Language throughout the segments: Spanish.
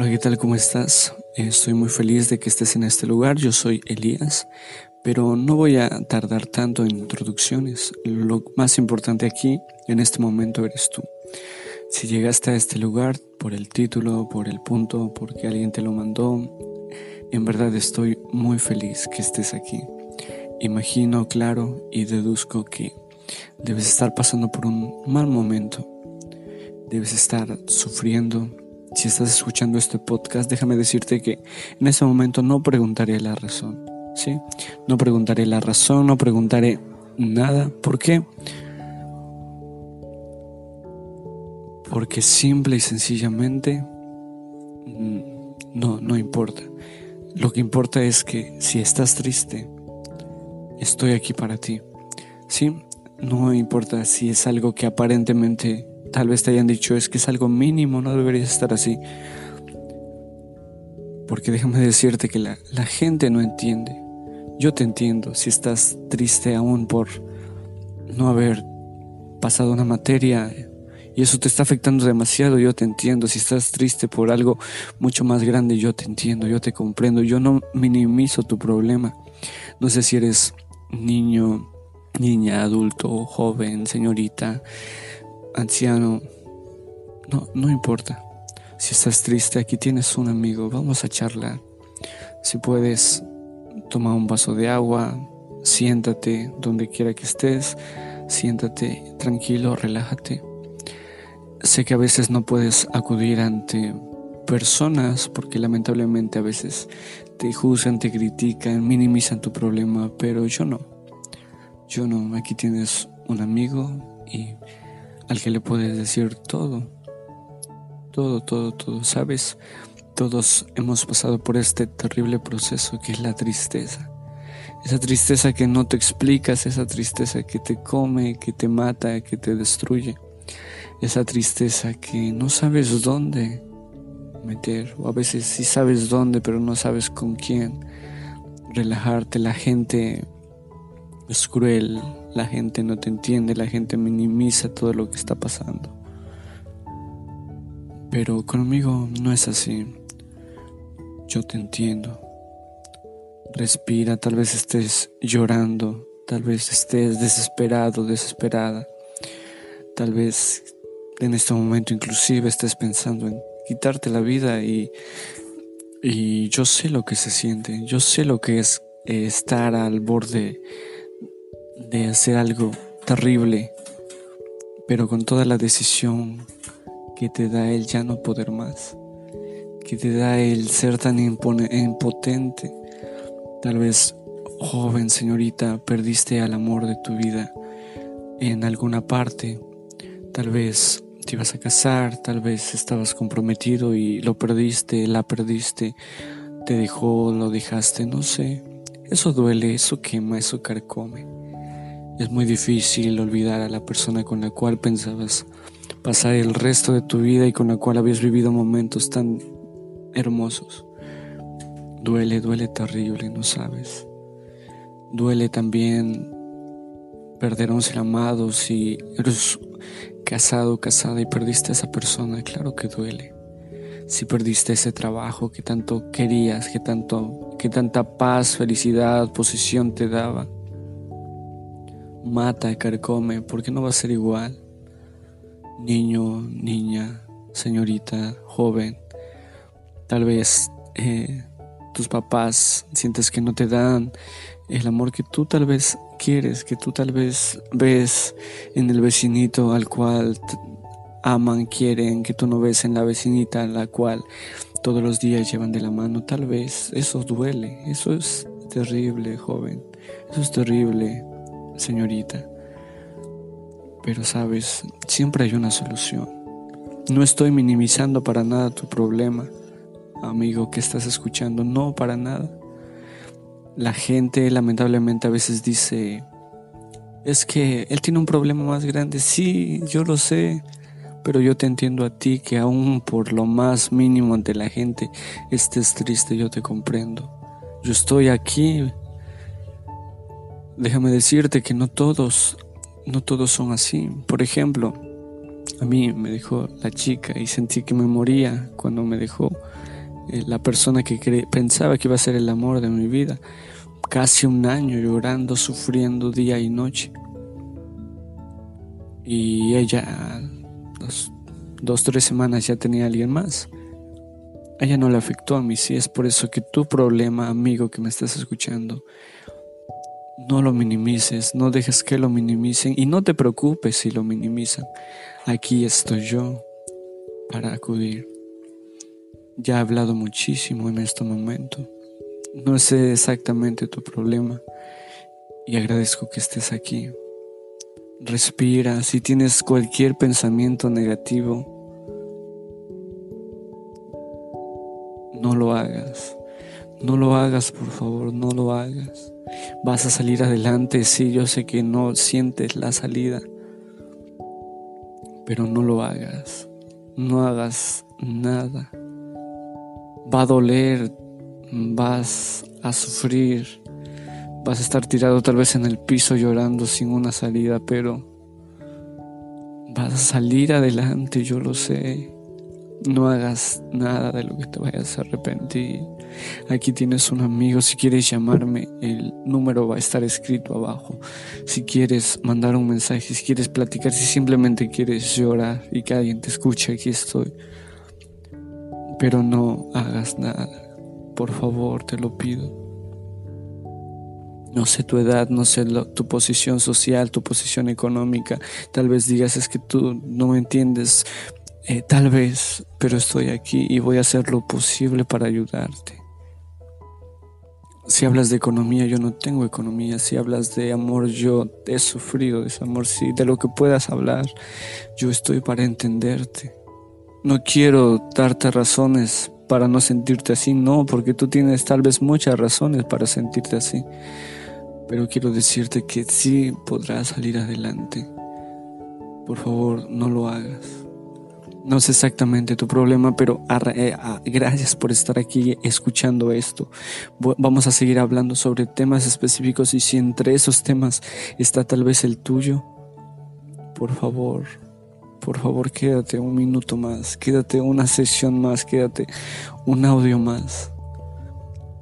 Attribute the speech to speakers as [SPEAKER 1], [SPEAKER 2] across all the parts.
[SPEAKER 1] Hola, ¿qué tal? ¿Cómo estás? Estoy muy feliz de que estés en este lugar. Yo soy Elías, pero no voy a tardar tanto en introducciones. Lo más importante aquí, en este momento, eres tú. Si llegaste a este lugar por el título, por el punto, porque alguien te lo mandó, en verdad estoy muy feliz que estés aquí. Imagino, claro, y deduzco que debes estar pasando por un mal momento. Debes estar sufriendo si estás escuchando este podcast, déjame decirte que en ese momento no preguntaré la razón, ¿sí? No preguntaré la razón, no preguntaré nada. ¿Por qué? Porque simple y sencillamente mm, no, no importa. Lo que importa es que si estás triste, estoy aquí para ti. ¿Sí? No importa si es algo que aparentemente Tal vez te hayan dicho es que es algo mínimo, no deberías estar así. Porque déjame decirte que la, gente no entiende. Yo te entiendo si estás triste aún por no haber pasado una materia y eso te está afectando demasiado, yo te entiendo. Si estás triste por algo mucho más grande, yo te entiendo, yo te comprendo. Yo no minimizo tu problema. No sé si eres niño, niña, adulto, joven, señorita, anciano, no, no importa. Si estás triste, aquí tienes un amigo, vamos a charlar. Si puedes, toma un vaso de agua, siéntate donde quiera que estés, siéntate tranquilo, relájate. Sé que a veces no puedes acudir ante personas porque lamentablemente a veces te juzgan, te critican, minimizan tu problema, pero yo no. Yo no, aquí tienes un amigo y al que le puedes decir todo, todo, todo, todo, ¿sabes? Todos hemos pasado por este terrible proceso que es la tristeza. Esa tristeza que no te explicas, esa tristeza que te come, que te mata, que te destruye. Esa tristeza que no sabes dónde meter, o a veces sí sabes dónde, pero no sabes con quién relajarte. La gente es cruel, la gente no te entiende, la gente minimiza todo lo que está pasando. Pero conmigo no es así. Yo te entiendo. Respira, tal vez estés llorando, tal vez estés desesperado, desesperada. Tal vez en este momento inclusive estés pensando en quitarte la vida y, y yo sé lo que se siente, yo sé lo que es estar al borde de hacer algo terrible, pero con toda la decisión que te da el ya no poder más, que te da el ser tan impotente. Tal vez, joven señorita, perdiste al amor de tu vida en alguna parte, tal vez te ibas a casar, tal vez estabas comprometido y lo perdiste, la perdiste, te dejó, lo dejaste, no sé. Eso duele, eso quema, eso carcome. Es muy difícil olvidar a la persona con la cual pensabas pasar el resto de tu vida y con la cual habías vivido momentos tan hermosos. Duele, duele terrible, no sabes. Duele también perder a un ser amado si eres casado, casada y perdiste a esa persona. Claro que duele. Si perdiste ese trabajo que tanto querías, que tanto, que tanta paz, felicidad, posición te daba mata, carcome, porque no va a ser igual. Niño, niña, señorita, joven, tal vez eh, tus papás sientes que no te dan el amor que tú tal vez quieres, que tú tal vez ves en el vecinito al cual aman, quieren, que tú no ves en la vecinita a la cual todos los días llevan de la mano. Tal vez eso duele, eso es terrible, joven, eso es terrible señorita. Pero sabes, siempre hay una solución. No estoy minimizando para nada tu problema, amigo que estás escuchando, no para nada. La gente lamentablemente a veces dice, es que él tiene un problema más grande, sí, yo lo sé, pero yo te entiendo a ti que aún por lo más mínimo ante la gente estés triste, yo te comprendo. Yo estoy aquí Déjame decirte que no todos, no todos son así. Por ejemplo, a mí me dejó la chica y sentí que me moría cuando me dejó. eh, la persona que pensaba que iba a ser el amor de mi vida. Casi un año llorando, sufriendo día y noche. Y ella, dos, dos tres semanas ya tenía a alguien más. ella no le afectó a mí, sí, es por eso que tu problema, amigo que me estás escuchando, no lo minimices, no dejes que lo minimicen y no te preocupes si lo minimizan. Aquí estoy yo para acudir. Ya he hablado muchísimo en este momento. No sé exactamente tu problema y agradezco que estés aquí. Respira. Si tienes cualquier pensamiento negativo, no lo hagas. No lo hagas, por favor, no lo hagas. Vas a salir adelante, sí, yo sé que no sientes la salida, pero no lo hagas. No hagas nada. Va a doler, vas a sufrir, vas a estar tirado tal vez en el piso llorando sin una salida, pero vas a salir adelante, yo lo sé. No hagas nada de lo que te vayas a arrepentir. Aquí tienes un amigo. Si quieres llamarme, el número va a estar escrito abajo. Si quieres mandar un mensaje, si quieres platicar, si simplemente quieres llorar y que alguien te escuche, aquí estoy. Pero no hagas nada. Por favor, te lo pido. No sé tu edad, no sé tu posición social, tu posición económica. Tal vez digas es que tú no me entiendes. Eh, tal vez, pero estoy aquí y voy a hacer lo posible para ayudarte. Si hablas de economía, yo no tengo economía. Si hablas de amor, yo he sufrido de ese amor. Si de lo que puedas hablar, yo estoy para entenderte. No quiero darte razones para no sentirte así, no, porque tú tienes tal vez muchas razones para sentirte así. Pero quiero decirte que sí podrás salir adelante. Por favor, no lo hagas. No sé exactamente tu problema, pero eh, gracias por estar aquí escuchando esto. Vamos a seguir hablando sobre temas específicos y si entre esos temas está tal vez el tuyo, por favor, por favor quédate un minuto más, quédate una sesión más, quédate un audio más.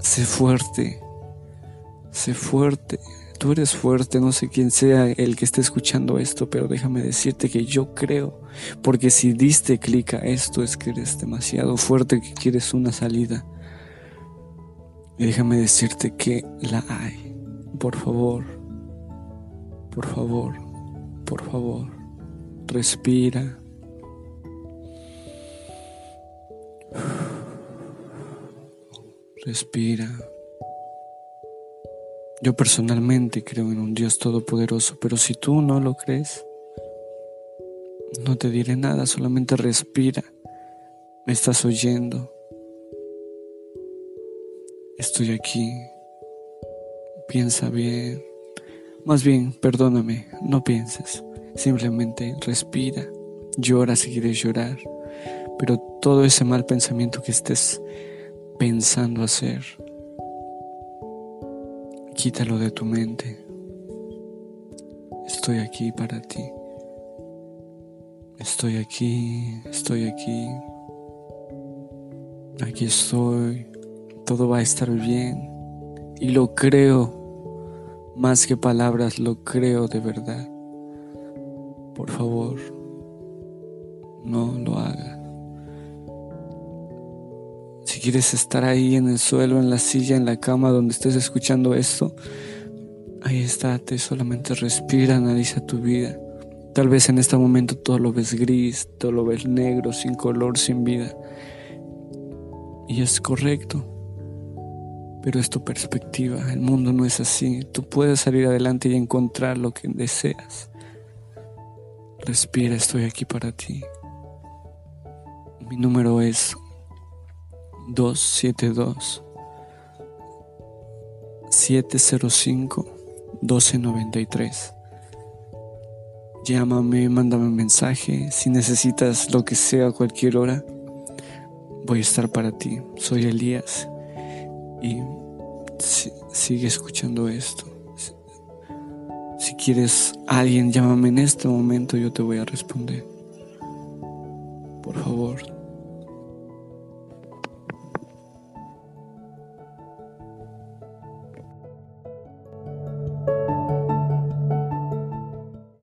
[SPEAKER 1] Sé fuerte, sé fuerte. Tú eres fuerte, no sé quién sea el que esté escuchando esto, pero déjame decirte que yo creo, porque si diste clic a esto es que eres demasiado fuerte, que quieres una salida. Déjame decirte que la hay. Por favor, por favor, por favor, respira. Respira. Yo personalmente creo en un Dios todopoderoso, pero si tú no lo crees, no te diré nada, solamente respira. Me estás oyendo. Estoy aquí. Piensa bien. Más bien, perdóname, no pienses. Simplemente respira. Llora si quieres llorar. Pero todo ese mal pensamiento que estés pensando hacer, Quítalo de tu mente. Estoy aquí para ti. Estoy aquí, estoy aquí. Aquí estoy. Todo va a estar bien. Y lo creo. Más que palabras, lo creo de verdad. Por favor, no lo hagas. Quieres estar ahí en el suelo, en la silla, en la cama donde estés escuchando esto, ahí estate, solamente respira, analiza tu vida. Tal vez en este momento todo lo ves gris, todo lo ves negro, sin color, sin vida. Y es correcto. Pero es tu perspectiva. El mundo no es así. Tú puedes salir adelante y encontrar lo que deseas. Respira, estoy aquí para ti. Mi número es 272 705 1293. Llámame, mándame un mensaje. Si necesitas lo que sea cualquier hora, voy a estar para ti. Soy Elías y sigue escuchando esto. Si quieres alguien, llámame en este momento, yo te voy a responder. Por favor,